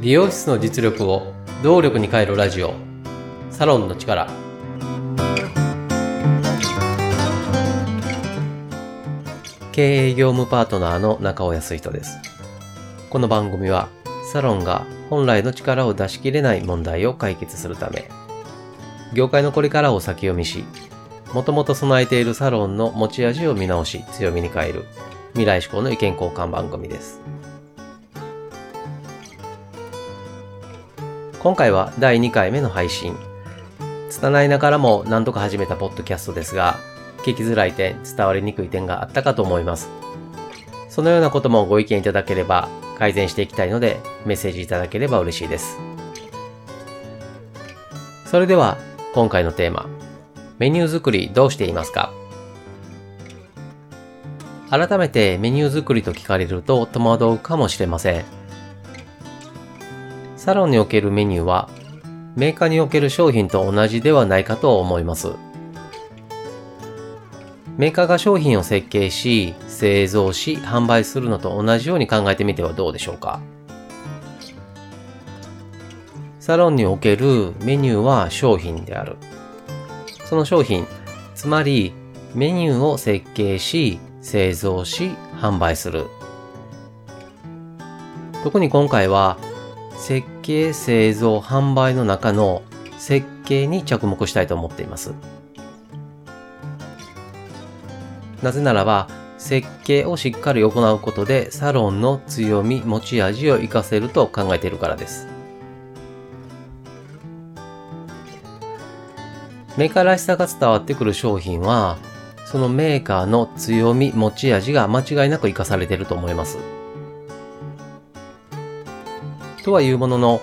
美容室の実力を動力に変えるラジオ。サロンの力。経営業務パートナーの中尾康人です。この番組はサロンが本来の力を出し切れない問題を解決するため業界のこれからを先読みしもともと備えているサロンの持ち味を見直し強みに変える。未来志向の意見交換番組です今回は第2回目の配信。拙いながらも何とか始めたポッドキャストですが、聞きづらい点、伝わりにくい点があったかと思います。そのようなこともご意見いただければ改善していきたいのでメッセージいただければ嬉しいです。それでは今回のテーマ、メニュー作りどうしていますか？改めてメニュー作りと聞かれると戸惑うかもしれません。サロンにおけるメニューはメーカーにおける商品と同じではないかと思います。メーカーが商品を設計し、製造し、販売するのと同じように考えてみてはどうでしょうか。サロンにおけるメニューは商品である。その商品、つまりメニューを設計し、製造し、販売する。特に今回は設計、製造、販売の中の設計に着目したいと思っています。なぜならば、設計をしっかり行うことでサロンの強み、持ち味を活かせると考えているからです。メーカーらしさが伝わってくる商品は、そのメーカーの強み、持ち味が間違いなく活かされていると思います。とはいうものの、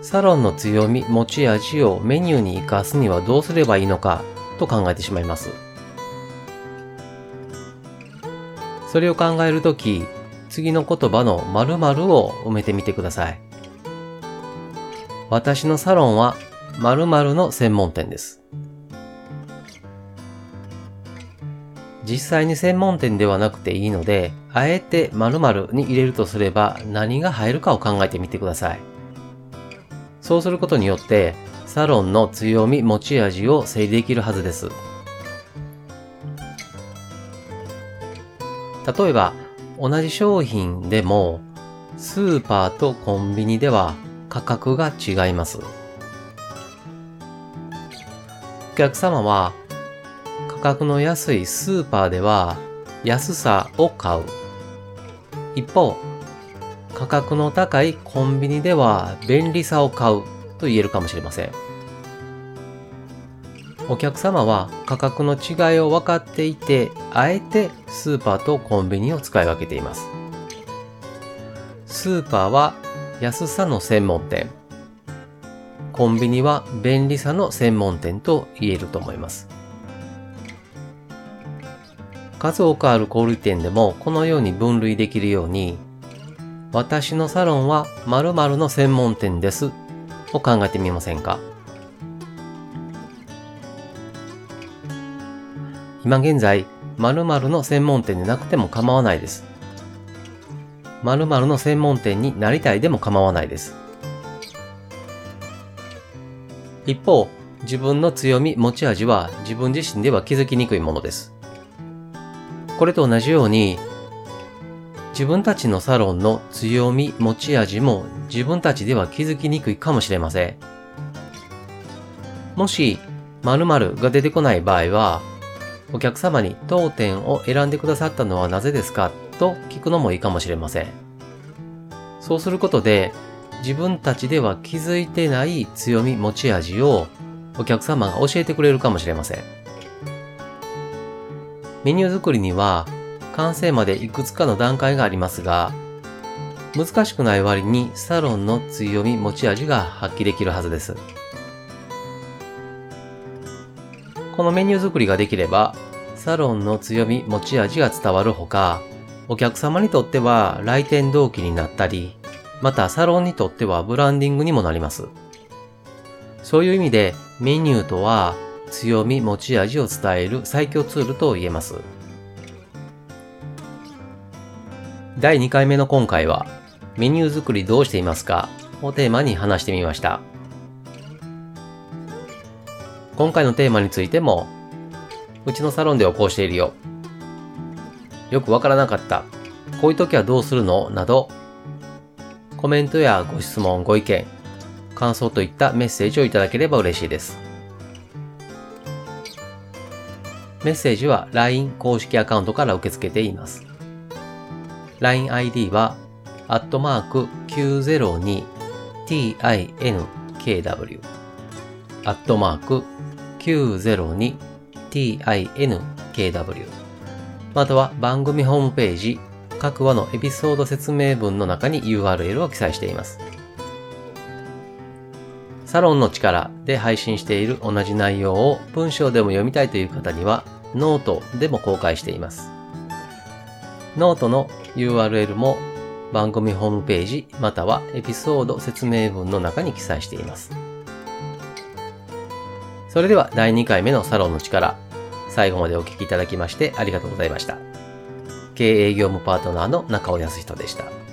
サロンの強み、持ち味をメニューに活かすにはどうすればいいのかと考えてしまいます。それを考えるとき、次の言葉の〇〇を埋めてみてください。私のサロンは〇〇の専門店です。実際に専門店ではなくていいので、あえて〇〇に入れるとすれば何が入るかを考えてみてください。そうすることによって、サロンの強み、持ち味を整理できるはずです。例えば、同じ商品でも、スーパーとコンビニでは価格が違います。お客様は価格の安いスーパーでは安さを買う。一方、価格の高いコンビニでは便利さを買うと言えるかもしれません。お客様は価格の違いを分かっていて、あえてスーパーとコンビニを使い分けています。スーパーは安さの専門店。コンビニは便利さの専門店と言えると思います。数多くある小売店でもこのように分類できるように、私のサロンは〇〇の専門店ですを考えてみませんか？今現在、〇〇の専門店でなくても構わないです。〇〇の専門店になりたいでも構わないです。一方、自分の強み、持ち味は自分自身では気づきにくいものです。これと同じように、自分たちのサロンの強み、持ち味も自分たちでは気づきにくいかもしれません。もし、〇〇が出てこない場合は、お客様に当店を選んでくださったのはなぜですか？と聞くのもいいかもしれません。そうすることで、自分たちでは気づいてない強み、持ち味をお客様が教えてくれるかもしれません。メニュー作りには完成までいくつかの段階がありますが、難しくない割にサロンの強み持ち味が発揮できるはずです。このメニュー作りができれば、サロンの強み持ち味が伝わるほか、お客様にとっては来店動機になったり、またサロンにとってはブランディングにもなります。そういう意味でメニューとは強み、持ち味を伝える最強ツールと言えます。第2回目の今回は、メニュー作りどうしていますか？をテーマに話してみました。今回のテーマについても、うちのサロンではこうしているよ。よくわからなかった。こういう時はどうするの？など、コメントやご質問、ご意見、感想といったメッセージをいただければ嬉しいです。メッセージは LINE 公式アカウントから受け付けています。LINEID は、アットマーク 902tinkw アットマーク 902tinkw または番組ホームページ各話のエピソード説明文の中に URL を記載しています。サロンの力で配信している同じ内容を文章でも読みたいという方にはノートでも公開しています。ノートの URL も番組ホームページまたはエピソード説明文の中に記載しています。それでは第2回目のサロンの力、最後までお聴きいただきましてありがとうございました。経営業務パートナーの中尾康人でした。